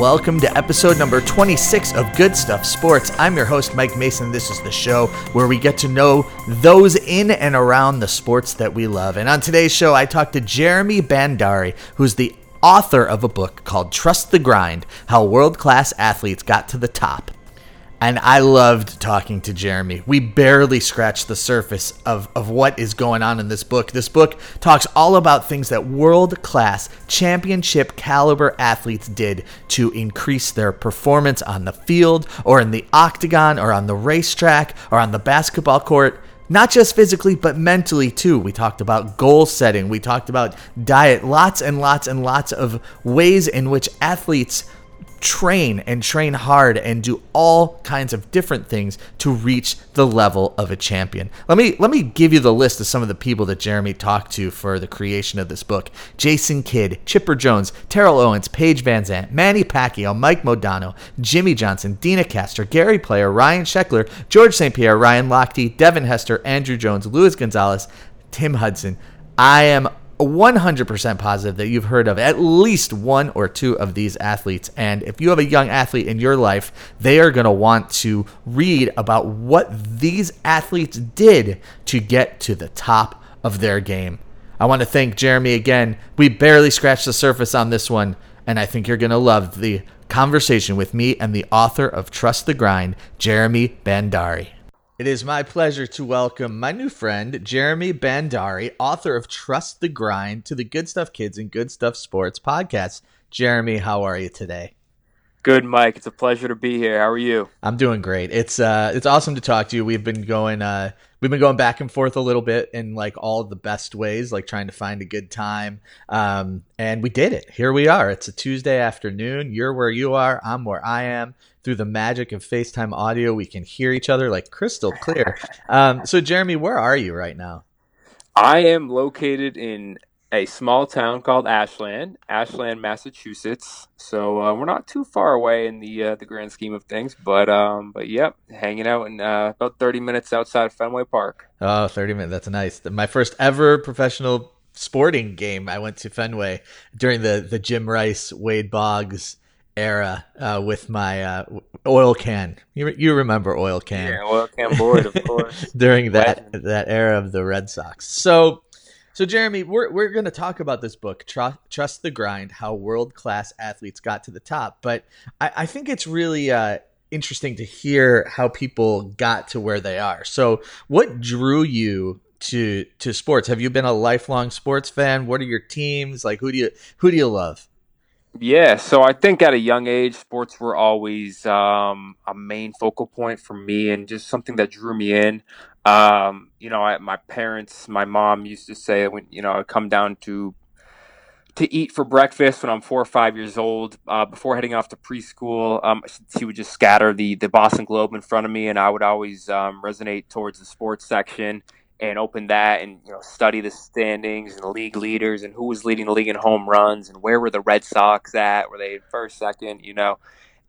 Welcome to episode number 26 of Good Stuff Sports. I'm your host, Mike Mason. This is the show where we get to know those in and around the sports that we love. And on today's show, I talked to Jeremy Bandari, who's the author of a book called Trust the Grind How World Class Athletes Got to the Top. And I loved talking to Jeremy. We barely scratched the surface of, of what is going on in this book. This book talks all about things that world class, championship caliber athletes did to increase their performance on the field or in the octagon or on the racetrack or on the basketball court. Not just physically, but mentally too. We talked about goal setting, we talked about diet, lots and lots and lots of ways in which athletes train and train hard and do all kinds of different things to reach the level of a champion. Let me let me give you the list of some of the people that Jeremy talked to for the creation of this book. Jason Kidd, Chipper Jones, Terrell Owens, Paige Van Zant, Manny Pacquiao, Mike Modano, Jimmie Johnson, Deena Kastor, Gary Player, Ryan Sheckler, George St. Pierre, Ryan Lochte, Devin Hester, Andruw Jones, Luis Gonzalez, Tim Hudson. I am 100% positive that you've heard of at least one or two of these athletes. And if you have a young athlete in your life, they are going to want to read about what these athletes did to get to the top of their game. I want to thank Jeremy again. We barely scratched the surface on this one, and I think you're going to love the conversation with me and the author of Trust the Grind, Jeremy Bandari. It is my pleasure to welcome my new friend, Jeremy Bandari, author of Trust the Grind, to the Good Stuff Kids and Good Stuff Sports podcast. Jeremy, how are you today? Good, Mike. It's a pleasure to be here. How are you? I'm doing great. It's uh, it's awesome to talk to you. We've been going uh, we've been going back and forth a little bit in like all the best ways, like trying to find a good time. Um, and we did it. Here we are. It's a Tuesday afternoon. You're where you are. I'm where I am. Through the magic of FaceTime audio, we can hear each other like crystal clear. Um, so, Jeremy, where are you right now? I am located in a small town called Ashland, Ashland, Massachusetts. So uh, we're not too far away in the uh, the grand scheme of things, but um, but yep, hanging out in uh, about thirty minutes outside of Fenway Park. Oh, 30 minutes. That's nice. My first ever professional sporting game. I went to Fenway during the the Jim Rice, Wade Boggs era uh, with my uh, oil can. You, you remember oil can? Yeah, oil can Boyd, of course. during that that era of the Red Sox. So so, Jeremy, we're, we're going to talk about this book, Trust, Trust the Grind How World Class Athletes Got to the Top. But I, I think it's really uh, interesting to hear how people got to where they are. So, what drew you to to sports? Have you been a lifelong sports fan? What are your teams? Like, who do you who do you love? Yeah, so I think at a young age, sports were always um, a main focal point for me and just something that drew me in. Um, you know, I, my parents, my mom used to say when you know I come down to to eat for breakfast when I'm four or five years old. Uh, before heading off to preschool, um, she would just scatter the the Boston Globe in front of me, and I would always um, resonate towards the sports section and open that and you know study the standings and the league leaders and who was leading the league in home runs and where were the Red Sox at? Were they first, second? You know,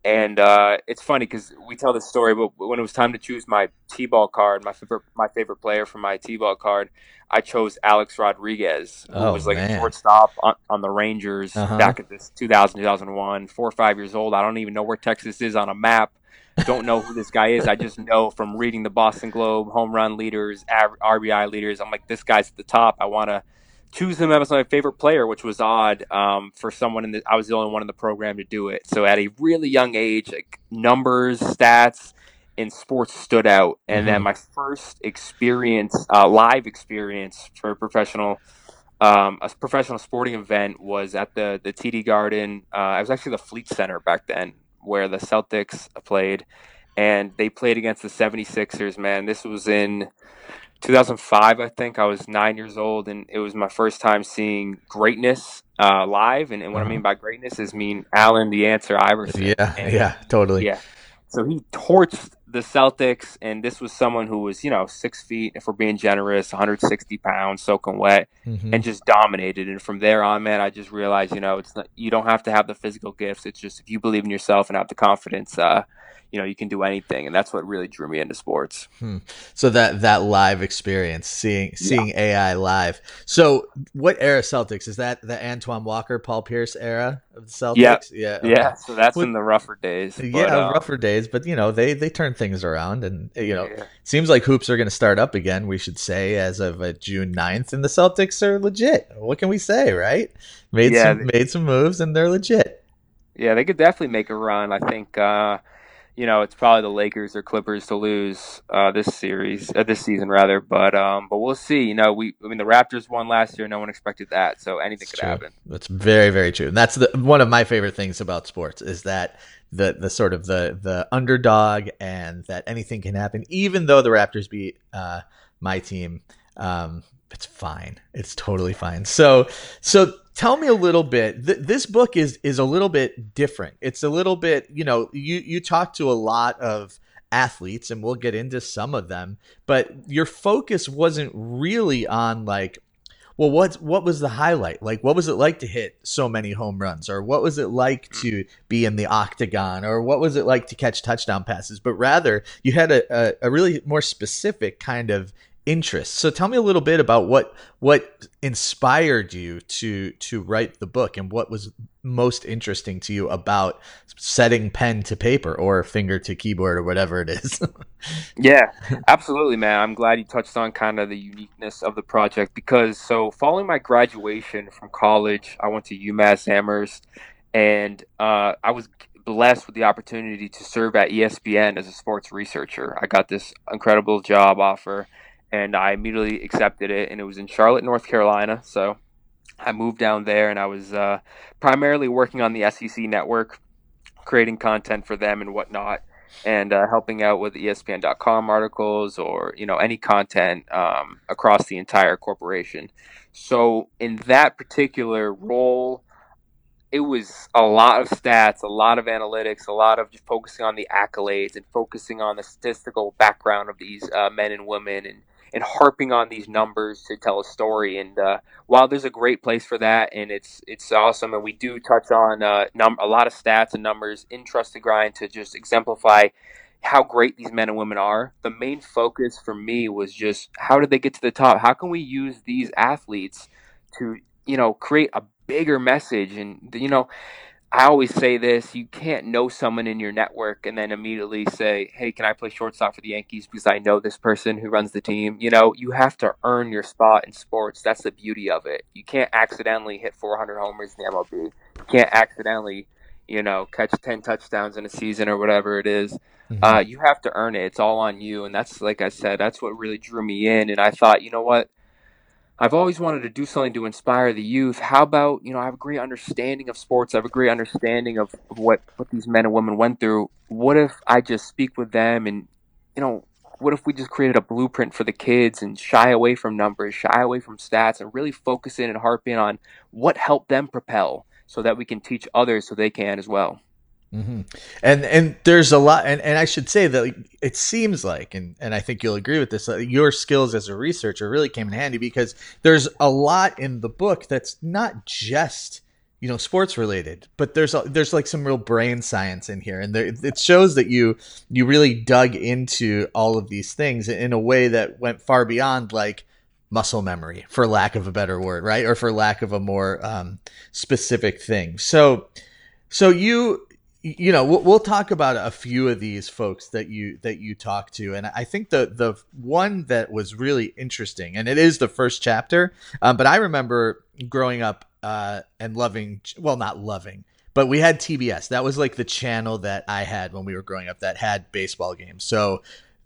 and uh, it's funny because we tell this story, but when it was time to choose my T-ball card, my favorite, my favorite player for my T-ball card, I chose Alex Rodriguez, who Oh, was like man. a shortstop on, on the Rangers Uh-huh. back in this 2000, 2001, four or five years old. I don't even know where Texas is on a map. Don't know who this guy is. I just know from reading the Boston Globe home run leaders, RBI leaders. I'm like, this guy's at the top. I want to choose him as my favorite player, which was odd um, for someone in the. I was the only one in the program to do it. So at a really young age, like numbers, stats, in sports stood out. And then Mhm. my first experience, uh, live experience for a professional. Um, a professional sporting event was at the the TD Garden. Uh, it was actually the Fleet Center back then, where the Celtics played, and they played against the 76ers. Man, this was in 2005, I think. I was nine years old, and it was my first time seeing greatness uh, live. And, and what I Uh-huh. mean by greatness is mean Allen the Answer Iverson. Yeah, And- yeah, totally. yeah. So he torched the Celtics, and this was someone who was, you know, six feet, if we're being generous, 160 pounds, soaking wet, mm-hmm. and just dominated. And from there on, man, I just realized, you know, it's not, you don't have to have the physical gifts. It's just if you believe in yourself and have the confidence, uh, you know you can do anything and that's what really drew me into sports hmm. so that that live experience seeing seeing yeah. ai live so what era celtics is that the antoine walker paul pierce era of the celtics yeah yeah okay. yeah so that's well, in the rougher days but, yeah uh, rougher days but you know they they turn things around and you know yeah. seems like hoops are going to start up again we should say as of uh, june 9th and the celtics are legit what can we say right made yeah, some they, made some moves and they're legit yeah they could definitely make a run i think uh you know, it's probably the Lakers or Clippers to lose uh, this series, uh, this season rather. But um, but we'll see. You know, we I mean the Raptors won last year. No one expected that, so anything could true. happen. That's very very true. And that's the one of my favorite things about sports is that the the sort of the the underdog and that anything can happen. Even though the Raptors beat uh, my team, um, it's fine. It's totally fine. So so tell me a little bit. Th- this book is is a little bit different. It's a little bit you know you you talk to a lot of athletes and we'll get into some of them but your focus wasn't really on like well what what was the highlight? Like what was it like to hit so many home runs? Or what was it like to be in the octagon? Or what was it like to catch touchdown passes? But rather you had a, a, a really more specific kind of interests. So tell me a little bit about what what inspired you to to write the book and what was most interesting to you about setting pen to paper or finger to keyboard or whatever it is. yeah, absolutely, man. I'm glad you touched on kind of the uniqueness of the project because so following my graduation from college, I went to UMass Amherst and uh, I was blessed with the opportunity to serve at ESPN as a sports researcher. I got this incredible job offer and I immediately accepted it. And it was in Charlotte, North Carolina. So I moved down there, and I was uh, primarily working on the SEC network, creating content for them and whatnot, and uh, helping out with ESPN.com articles or you know any content um, across the entire corporation. So in that particular role. It was a lot of stats, a lot of analytics, a lot of just focusing on the accolades and focusing on the statistical background of these uh, men and women and and harping on these numbers to tell a story. And uh, while there's a great place for that, and it's it's awesome, and we do touch on uh, num- a lot of stats and numbers in Trust to Grind to just exemplify how great these men and women are. The main focus for me was just how did they get to the top? How can we use these athletes to you know create a bigger message? And you know I always say this you can't know someone in your network and then immediately say, hey, can I play shortstop for the Yankees because I know this person who runs the team? You know, you have to earn your spot in sports. That's the beauty of it. You can't accidentally hit 400 homers in the MLB. You can't accidentally, you know, catch 10 touchdowns in a season or whatever it is. Mm-hmm. Uh, you have to earn it. It's all on you. And that's, like I said, that's what really drew me in. And I thought, you know what? I've always wanted to do something to inspire the youth. How about, you know, I have a great understanding of sports. I have a great understanding of, what, what these men and women went through. What if I just speak with them and, you know, what if we just created a blueprint for the kids and shy away from numbers, shy away from stats, and really focus in and harp in on what helped them propel so that we can teach others so they can as well. Mm-hmm. And and there's a lot, and, and I should say that it seems like, and, and I think you'll agree with this, that your skills as a researcher really came in handy because there's a lot in the book that's not just you know sports related, but there's a, there's like some real brain science in here, and there, it shows that you you really dug into all of these things in a way that went far beyond like muscle memory, for lack of a better word, right, or for lack of a more um, specific thing. So so you you know we'll, we'll, talk about a few of these folks that you that you talk to. And i think the the one that was really interesting and it is the first chapter um, but i remember growing up uh, and loving well not loving but we had tbs that was like the channel that i had when we were growing up that had baseball games. So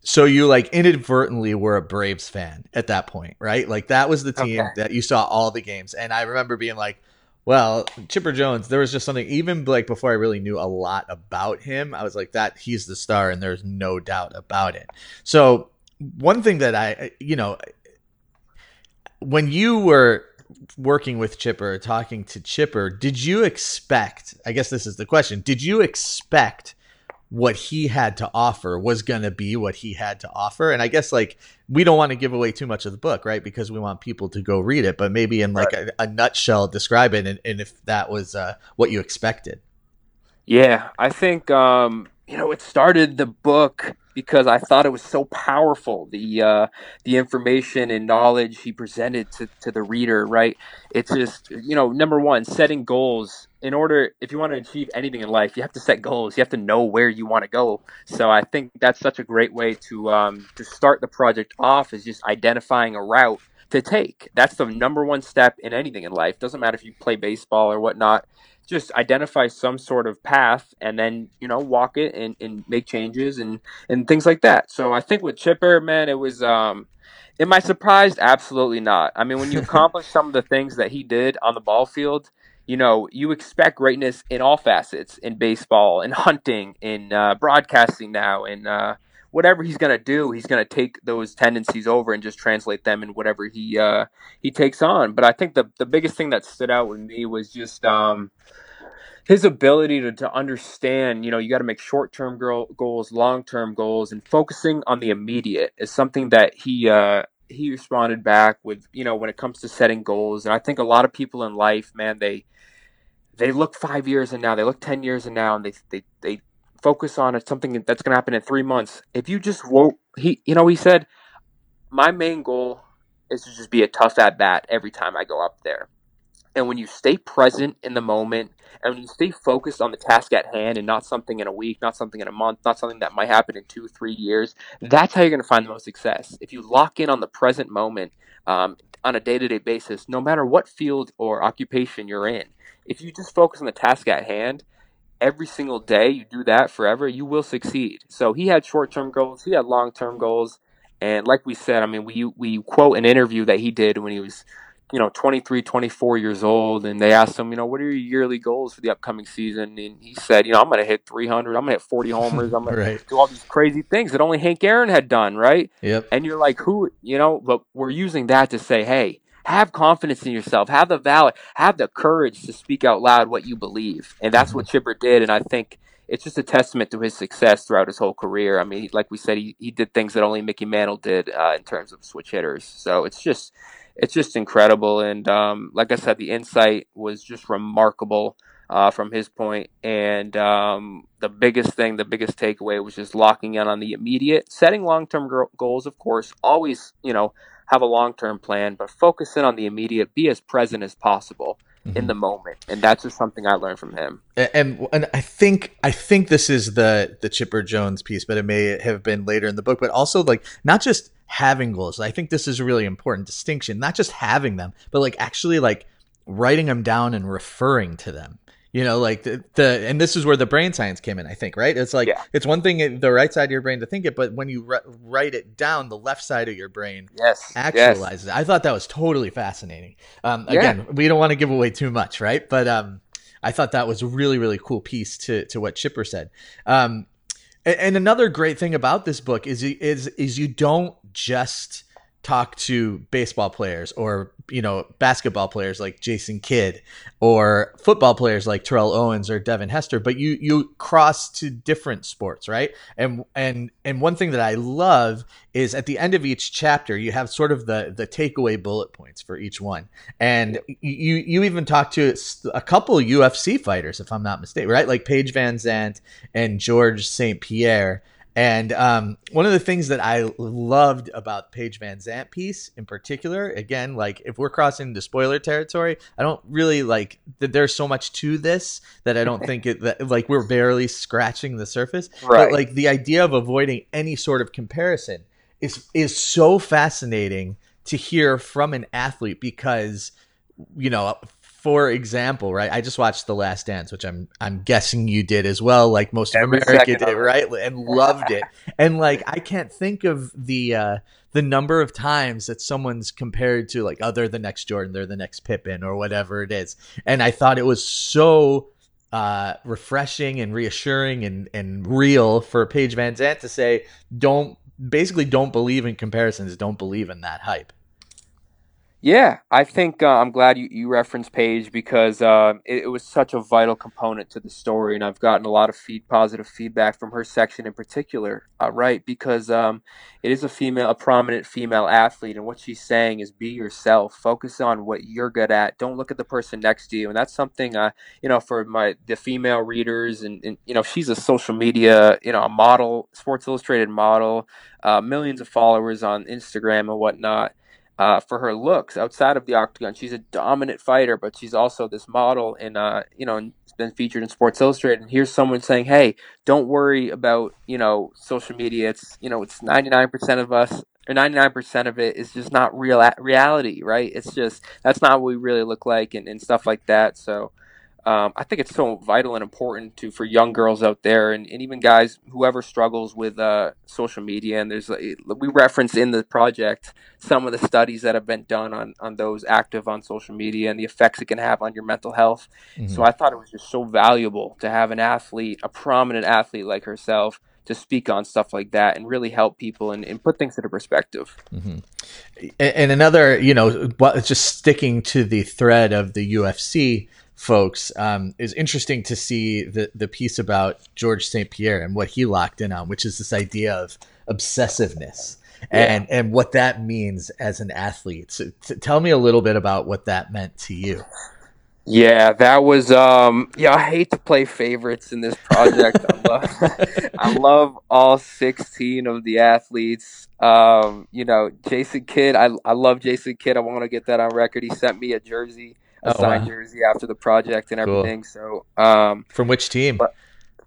so you like inadvertently were a braves fan at that point right? Like that was the team okay. that you saw all the games. And i remember being like well, Chipper Jones, there was just something even like before I really knew a lot about him, I was like that he's the star and there's no doubt about it. So, one thing that I you know when you were working with Chipper, talking to Chipper, did you expect, I guess this is the question, did you expect what he had to offer was going to be what he had to offer. And I guess like we don't want to give away too much of the book, right? Because we want people to go read it, but maybe in like right. a, a, nutshell, describe it and, and if that was uh, what you expected. Yeah, I think um, you know it started the book because I thought it was so powerful the uh, the information and knowledge he presented to, to the reader. Right? It's just you know number one, setting goals. In order, if you want to achieve anything in life, you have to set goals. You have to know where you want to go. So I think that's such a great way to um, to start the project off is just identifying a route to take. That's the number one step in anything in life. Doesn't matter if you play baseball or whatnot just identify some sort of path and then you know walk it and, and make changes and and things like that so i think with chipper man it was um am i surprised absolutely not i mean when you accomplish some of the things that he did on the ball field you know you expect greatness in all facets in baseball in hunting in uh, broadcasting now in uh, whatever he's going to do, he's going to take those tendencies over and just translate them in whatever he uh, he takes on. But I think the the biggest thing that stood out with me was just um, his ability to, to understand. You know, you got to make short term goals, long term goals, and focusing on the immediate is something that he. Uh, he responded back with, you know, when it comes to setting goals, and I think a lot of people in life, man, they they look five years and now, they look ten years and now, and they they they focus on something that's going to happen in three months. If you just won't, he, you know, he said, my main goal is to just be a tough at bat every time I go up there. And when you stay present in the moment and when you stay focused on the task at hand and not something in a week, not something in a month, not something that might happen in two, three years, that's how you're going to find the most success. If you lock in on the present moment um, on a day to day basis, no matter what field or occupation you're in, if you just focus on the task at hand, every single day, you do that forever, you will succeed. So he had short term goals, he had long term goals. And like we said, I mean, we, we quote an interview that he did when he was, you know, 23, 24 years old. And they asked him, you know, what are your yearly goals for the upcoming season? And he said, you know, I'm going to hit 300, I'm going to hit 40 homers, I'm going right. to do all these crazy things that only Hank Aaron had done, right? Yep. And you're like, who, you know, but we're using that to say, hey, have confidence in yourself. Have the valor, have the courage to speak out loud what you believe. And that's what mm-hmm. Chipper did. And I think it's just a testament to his success throughout his whole career. I mean, like we said, he, he did things that only Mickey Mantle did uh, in terms of switch hitters. So it's just it's just incredible. And um, like I said, the insight was just remarkable uh, from his point. And um, the biggest thing, the biggest takeaway was just locking in on the immediate, setting long term goals, of course, always, you know, have a long term plan, but focus in on the immediate, be as present as possible mm-hmm. in the moment. And that's just something I learned from him. And and I think I think this is the the Chipper Jones piece, but it may have been later in the book, but also like not just having goals. I think this is a really important distinction, not just having them, but like actually like writing them down and referring to them you know like the, the and this is where the brain science came in i think right it's like yeah. it's one thing the right side of your brain to think it but when you re- write it down the left side of your brain yes actualizes yes. it i thought that was totally fascinating um, again yeah. we don't want to give away too much right but um, i thought that was a really really cool piece to to what chipper said um, and, and another great thing about this book is is is you don't just talk to baseball players or you know basketball players like Jason Kidd or football players like Terrell Owens or Devin Hester but you you cross to different sports right? And and and one thing that I love is at the end of each chapter you have sort of the the takeaway bullet points for each one. And you you even talk to a couple UFC fighters if I'm not mistaken right? Like Paige Van VanZant and George St Pierre and um, one of the things that I loved about Paige VanZant piece in particular, again, like if we're crossing the spoiler territory, I don't really like that there's so much to this that I don't think it that like we're barely scratching the surface. Right. But like the idea of avoiding any sort of comparison is is so fascinating to hear from an athlete because you know for example, right? I just watched The Last Dance, which I'm I'm guessing you did as well, like most of America did, right? And loved it. And like I can't think of the uh the number of times that someone's compared to like, oh, they're the next Jordan, they're the next Pippin or whatever it is. And I thought it was so uh, refreshing and reassuring and, and real for Paige VanZant to say, don't basically don't believe in comparisons, don't believe in that hype. Yeah, I think uh, I'm glad you, you referenced Paige because uh, it, it, was such a vital component to the story, and I've gotten a lot of feed, positive feedback from her section in particular. Uh, right, because um, it is a female, a prominent female athlete, and what she's saying is be yourself, focus on what you're good at. Don't look at the person next to you, and that's something uh, you know for my the female readers, and, and you know she's a social media, you know, a model, Sports Illustrated model, uh, millions of followers on Instagram and whatnot uh, for her looks outside of the octagon. She's a dominant fighter, but she's also this model, and uh, you know, been featured in Sports Illustrated. And here's someone saying, "Hey, don't worry about you know social media. It's you know, it's 99% of us." Or 99% of it is just not real reality, right? It's just that's not what we really look like, and, and stuff like that. So, um, I think it's so vital and important to for young girls out there, and, and even guys whoever struggles with uh, social media. And there's we reference in the project some of the studies that have been done on on those active on social media and the effects it can have on your mental health. Mm-hmm. So I thought it was just so valuable to have an athlete, a prominent athlete like herself, to speak on stuff like that and really help people and, and put things into perspective. Mm-hmm. And another, you know, just sticking to the thread of the UFC folks um, is interesting to see the the piece about George St. Pierre and what he locked in on, which is this idea of obsessiveness and and what that means as an athlete. So t- tell me a little bit about what that meant to you. Yeah, that was um yeah, I hate to play favorites in this project. I love I love all 16 of the athletes. Um, you know, Jason Kidd, I I love Jason Kidd. I want to get that on record. He sent me a jersey a oh, signed wow. jersey after the project and everything. Cool. So, um, from which team?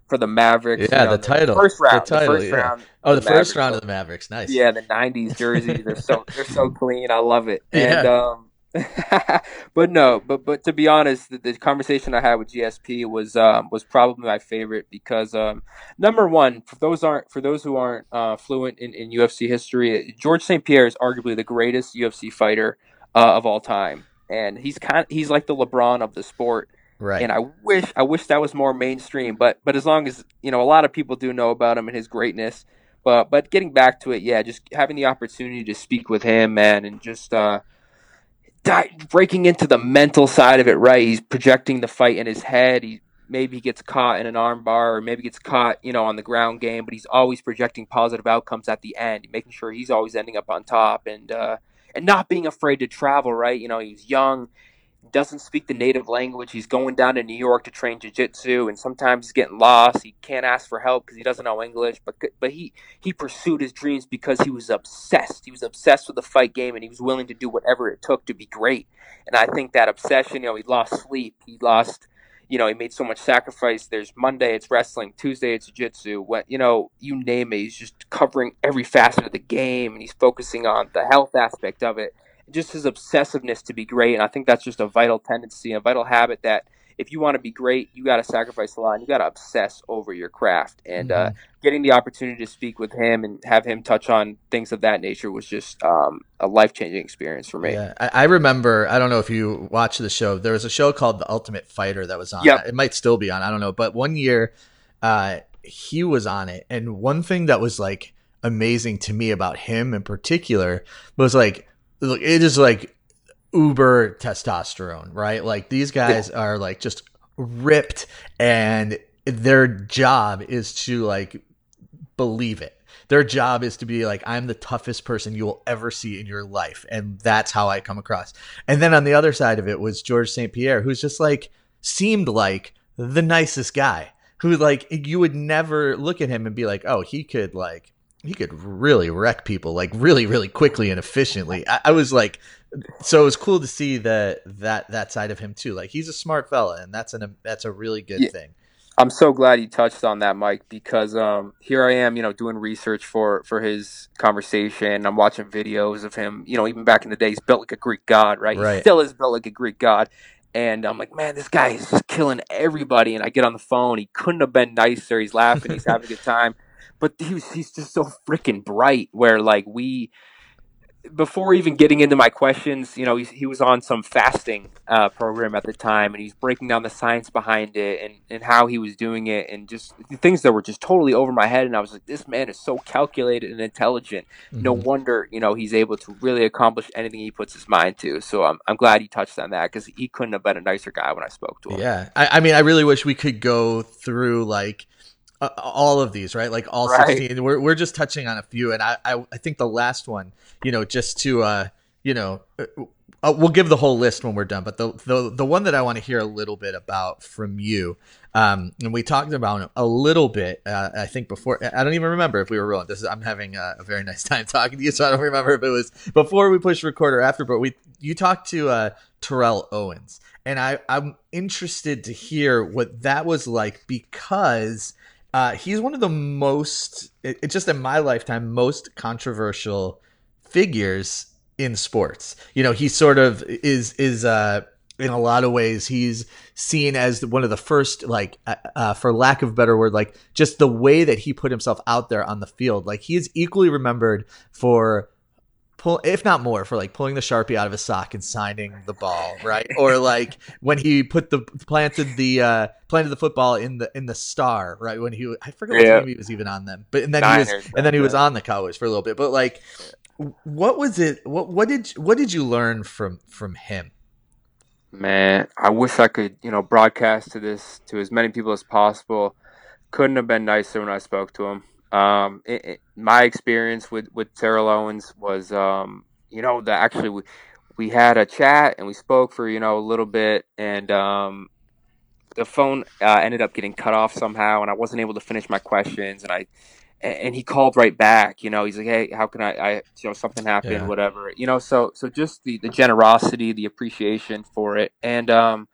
For the Mavericks. Yeah, you know, the, the title. First round. The, title, the first yeah. round. Oh, the, the first round of the Mavericks. Nice. Yeah, the '90s jerseys. They're so they're so clean. I love it. Yeah. And um, but no, but but to be honest, the, the, conversation I had with GSP was um, was probably my favorite because um, number one, for those aren't for those who aren't uh, fluent in, in UFC history, George St. Pierre is arguably the greatest UFC fighter uh, of all time and he's kind of, he's like the LeBron of the sport. Right. And I wish I wish that was more mainstream, but but as long as you know a lot of people do know about him and his greatness. But but getting back to it, yeah, just having the opportunity to speak with him, man, and just uh, di- breaking into the mental side of it. Right, he's projecting the fight in his head. He maybe he gets caught in an armbar or maybe gets caught, you know, on the ground game, but he's always projecting positive outcomes at the end, making sure he's always ending up on top. And uh, and not being afraid to travel, right? You know, he's young, doesn't speak the native language. He's going down to New York to train jiu-jitsu and sometimes he's getting lost. He can't ask for help because he doesn't know English, but but he he pursued his dreams because he was obsessed. He was obsessed with the fight game and he was willing to do whatever it took to be great. And I think that obsession, you know, he lost sleep, he lost you know, he made so much sacrifice. There's Monday, it's wrestling. Tuesday, it's jiu-jitsu. What you know, you name it. He's just covering every facet of the game, and he's focusing on the health aspect of it. Just his obsessiveness to be great, and I think that's just a vital tendency, a vital habit that if you want to be great, you got to sacrifice a lot. And you got to obsess over your craft. And uh, mm-hmm. uh, getting the opportunity to speak with him and have him touch on things of that nature was just um, a life changing experience for me. Yeah, I, I, remember. I don't know if you watched the show. There was a show called The Ultimate Fighter that was on. Yep. It might still be on. I don't know. But one year, uh, he was on it, and one thing that was like amazing to me about him in particular was like, look, it is like uber testosterone, right? Like these guys are like just ripped and their job is to like believe it. Their job is to be like, I'm the toughest person you will ever see in your life. And that's how I come across. And then on the other side of it was George St. Pierre, who's just like, seemed like the nicest guy who like you would never look at him and be like, oh, he could like he could really wreck people like really really quickly and efficiently. I, I was like, so it was cool to see that that that side of him too. Like he's a smart fella, and that's an that's a really good yeah. thing. I'm so glad you touched on that, Mike, because um, here I am, you know, doing research for for his conversation. I'm watching videos of him, you know, even back in the day, he's built like a Greek god, right? right. He still is built like a Greek god. And I'm like, man, this guy is just killing everybody. And I get on the phone, he couldn't have been nicer. He's laughing, he's having a good time. But he was, he's just so freaking bright. Where like we, before even getting into my questions, you know, he, he was on some fasting uh, program at the time, and he's breaking down the science behind it and, and how he was doing it, and just things that were just totally over my head. And I was like, this man is so calculated and intelligent. Mm-hmm. No wonder, you know, he's able to really accomplish anything he puts his mind to. So I'm, I'm glad he touched on that because he couldn't have been a nicer guy when I spoke to him. Yeah, I, I mean, I really wish we could go through like uh, all of these, right? Like all right. 16. We're, we're just touching on a few. And I, I, I think the last one, you know, just to, uh, you know, uh, uh, we'll give the whole list when we're done. But the, the, the one that I want to hear a little bit about from you, um, and we talked about a little bit, uh, I think before, I don't even remember if we were rolling. This is, I'm having a, a, very nice time talking to you. So I don't remember if it was before we pushed record or after, but we, you talked to, uh, Terrell Owens and I, I'm interested to hear what that was like because uh, he's one of the most, it, just in my lifetime, most controversial figures in sports. You know, he sort of is is uh, in a lot of ways he's seen as one of the first, like, uh, uh, for lack of a better word, like just the way that he put himself out there on the field. Like he is equally remembered for pull if not more for like pulling the sharpie out of his sock and signing the ball right? Or like when he put the planted the uh planted the football in the in the star right? When he i forget yeah. what team he was even on them but and then Niners, he was and then he was on the cowboys for a little bit. But like what was it what what did what did you learn from from him? Man i wish i could you know broadcast to this to as many people as possible. Couldn't have been nicer when i spoke to him um, it, it, my experience with with Terrell Owens was, um, you know, that actually we we had a chat and we spoke for you know a little bit, and um, the phone uh, ended up getting cut off somehow, and I wasn't able to finish my questions, and I and he called right back. You know, he's like, "Hey, how can I? I you know, something happened, yeah. whatever. You know, so so just the the generosity, the appreciation for it, and um,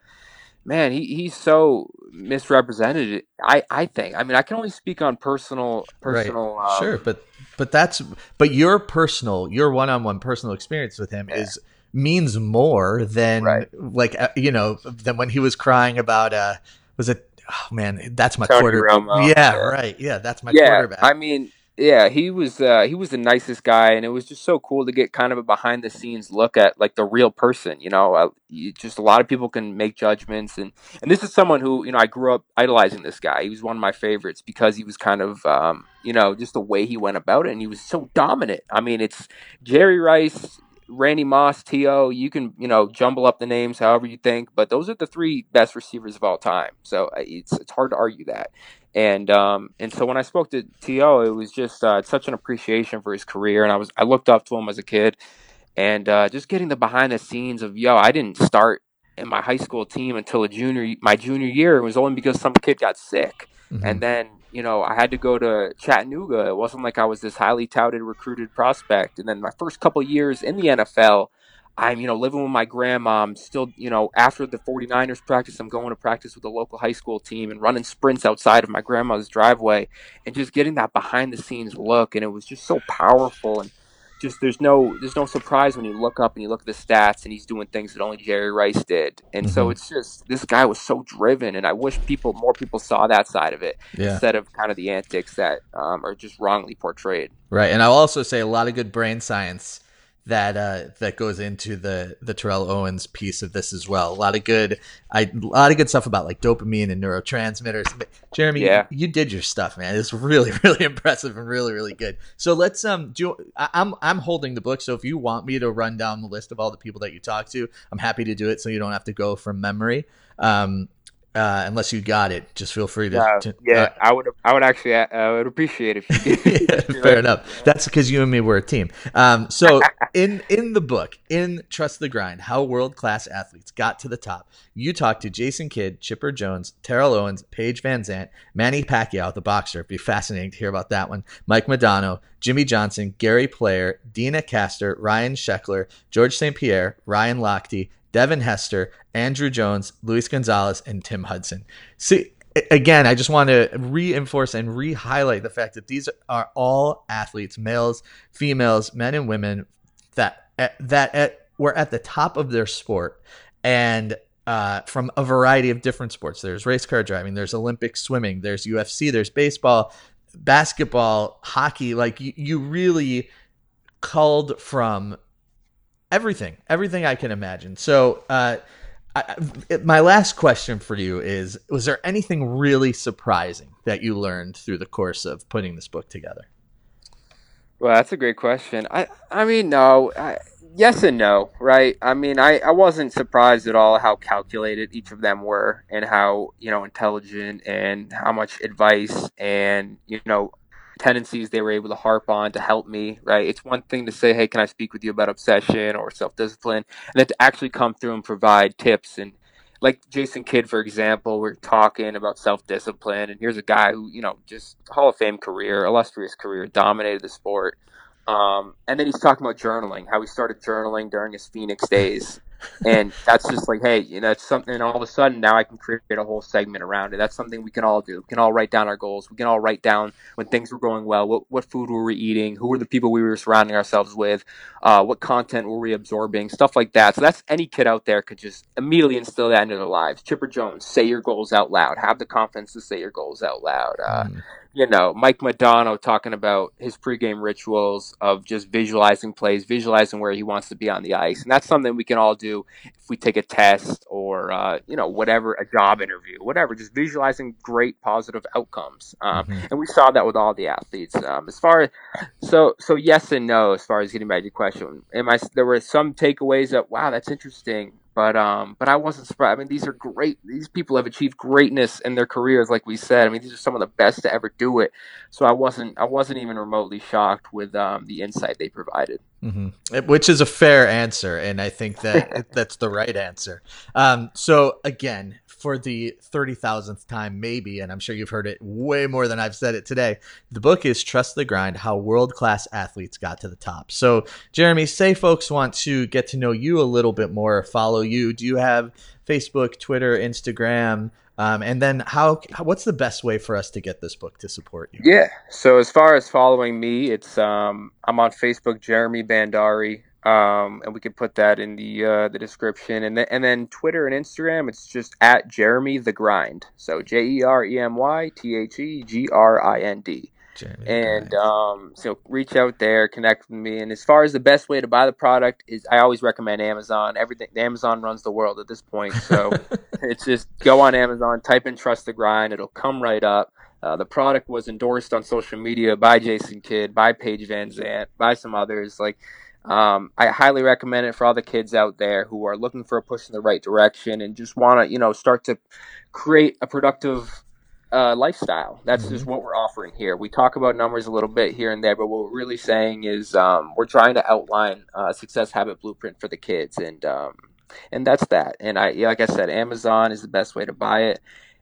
man, he, he's so misrepresented. I, I think. I mean, I can only speak on personal personal. Right. Um, sure, but but that's but your personal, your one on one personal experience with him yeah. is means more than right. like uh, you know than when he was crying about uh was it oh man that's my quarterback yeah, yeah, right yeah that's my yeah, quarterback I mean yeah, he was uh, he was the nicest guy, and it was just so cool to get kind of a behind the scenes look at like the real person. You know, uh, you, just a lot of people can make judgments, and and this is someone who you know I grew up idolizing this guy. He was one of my favorites because he was kind of um, you know just the way he went about it, and he was so dominant. I mean, it's Jerry Rice, Randy Moss, T.O., you can, you know, jumble up the names however you think, but those are the three best receivers of all time. So uh, it's it's hard to argue that. And um, and so when I spoke to T.O., it was just uh, such an appreciation for his career, and I was I looked up to him as a kid, and uh, just getting the behind the scenes of yo, I didn't start in my high school team until a junior my junior year. It was only because some kid got sick, mm-hmm. and then you know I had to go to Chattanooga. It wasn't like I was this highly touted recruited prospect. And then my first couple years in the NFL, I'm, you know, living with my grandma. I'm still, you know, after the 49ers practice, I'm going to practice with the local high school team and running sprints outside of my grandma's driveway and just getting that behind the scenes look. And it was just so powerful. And just, there's no, there's no surprise when you look up and you look at the stats and he's doing things that only Jerry Rice did. And mm-hmm. so it's just, this guy was so driven. And I wish people, more people saw that side of it yeah. instead of kind of the antics that um, are just wrongly portrayed. Right. And I'll also say a lot of good brain science that uh, that goes into the the Terrell Owens piece of this as well. A lot of good, I a lot of good stuff about like dopamine and neurotransmitters. But Jeremy, yeah. you, you, did your stuff, man. It's really really impressive and really really good. So let's um do. I, I'm I'm holding the book, so if you want me to run down the list of all the people that you talked to, I'm happy to do it, so you don't have to go from memory. Um, uh, unless you got it, just feel free to. Uh, to yeah, uh, I would. I would actually. Uh, I would appreciate if you did. yeah, fair enough. That's because you and me were a team. Um, so in in the book, in Trust the Grind, how world class athletes got to the top, you talked to Jason Kidd, Chipper Jones, Terrell Owens, Paige VanZant, Manny Pacquiao, the boxer. It'd be fascinating to hear about that one. Mike Modano, Jimmie Johnson, Gary Player, Deena Kastor, Ryan Sheckler, George St. Pierre, Ryan Lochte, Devin Hester, Andruw Jones, Luis Gonzalez, and Tim Hudson. See, again, I just want to reinforce and re-highlight the fact that these are all athletes, males, females, men and women that that at, were at the top of their sport and uh, from a variety of different sports. There's race car driving, there's Olympic swimming, there's UFC, there's baseball, basketball, hockey. Like you, you really culled from everything, everything I can imagine. So, uh, I, my last question for you is: Was there anything really surprising that you learned through the course of putting this book together? Well, that's a great question. I, I mean, no. I, yes and no, right? I mean, I, I wasn't surprised at all how calculated each of them were and how, you know, intelligent and how much advice and, you know, tendencies they were able to harp on to help me, right? It's one thing to say, hey, can I speak with you about obsession or self discipline? And then to actually come through and provide tips and like Jason Kidd, for example, we're talking about self discipline, and here's a guy who, you know, just Hall of Fame career, illustrious career, dominated the sport. Um, and then he's talking about journaling, how he started journaling during his Phoenix days. And that's just like, hey, you know, it's something. All of a sudden, now I can create a whole segment around it. That's something we can all do. We can all write down our goals. We can all write down when things were going well. What what food were we eating? Who were the people we were surrounding ourselves with? Uh, what content were we absorbing? Stuff like that. So that's any kid out there could just immediately instill that into their lives. Chipper Jones, say your goals out loud. Have the confidence to say your goals out loud. Uh, mm you know, Mike Modano talking about his pregame rituals of just visualizing plays, visualizing where he wants to be on the ice. And that's something we can all do if we take a test or, uh, you know, whatever, a job interview, whatever, just visualizing great positive outcomes. Um, mm-hmm. And we saw that with all the athletes. Um, as far as, so, so yes and no, as far as getting back to your question. Am I, there were some takeaways that, wow, that's interesting. But um, but I wasn't surprised. I mean, these are great. These people have achieved greatness in their careers, like we said. I mean, these are some of the best to ever do it. So I wasn't I wasn't even remotely shocked with um, the insight they provided. Mm-hmm. Which is a fair answer, and I think that that's the right answer. Um, so again, for the 30,000th time, maybe, and I'm sure you've heard it way more than I've said it today. The book is Trust the Grind How World Class Athletes Got to the Top. So, Jeremy, say folks want to get to know you a little bit more, follow you. Do you have Facebook, Twitter, Instagram? Um, and then how, what's the best way for us to get this book to support you? Yeah. So as far as following me, it's um, I'm on Facebook, Jeremy Bandari um, and we can put that in the uh, the description. And then and then Twitter and Instagram, it's just at Jeremy the Grind. So J E R E M Y T H E G R I N D. And um, so reach out there, connect with me. And as far as the best way to buy the product is, I always recommend Amazon. Everything Amazon runs the world at this point, so it's just go on Amazon, type in "Trust the Grind," it'll come right up. Uh, the product was endorsed on social media by Jason Kidd, by Paige VanZant, by some others. Like um, I highly recommend it for all the kids out there who are looking for a push in the right direction and just want to, you know, start to create a productive uh, lifestyle. That's mm-hmm. just what we're offering here. We talk about numbers a little bit here and there, but what we're really saying is um, we're trying to outline a success habit blueprint for the kids, and um, and that's that. And I, like I said, Amazon is the best way to buy it,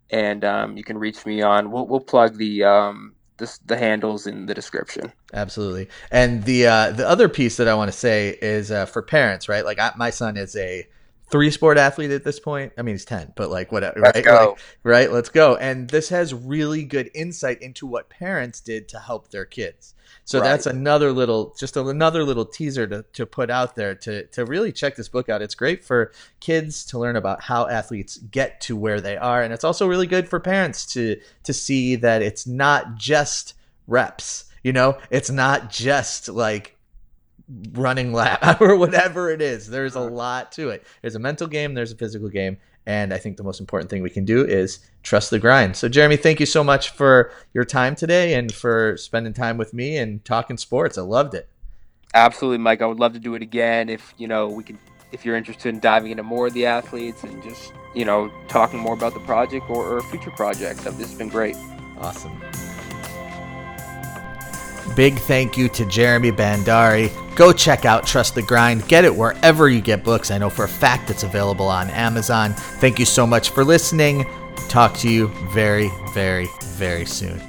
and um, you can reach me on. We'll, we'll plug the um, the, the handles in the description. Absolutely. And the uh, the other piece that I want to say is uh, for parents, right? Like I, my son is a three sport athlete at this point. I mean, he's 10, but like whatever, let's right? Go. Like, right. Let's go. And this has really good insight into what parents did to help their kids. So right. that's another little, just another little teaser to, to put out there to, to really check this book out. It's great for kids to learn about how athletes get to where they are. And it's also really good for parents to, to see that it's not just reps. You know, it's not just like running lap or whatever it is. There's a uh-huh. lot to it. There's a mental game, there's a physical game, and I think the most important thing we can do is trust the grind. So, Jeremy, thank you so much for your time today and for spending time with me and talking sports. I loved it. Absolutely, Mike. I would love to do it again if you know we can. If you're interested in diving into more of the athletes and just you know talking more about the project or, or future projects, this has been great. Awesome. Big thank you to Jeremy Bandari. Go check out Trust the Grind. Get it wherever you get books. I know for a fact it's available on Amazon. Thank you so much for listening. Talk to you very, very, very soon.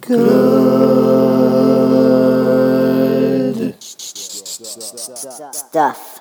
Good stuff.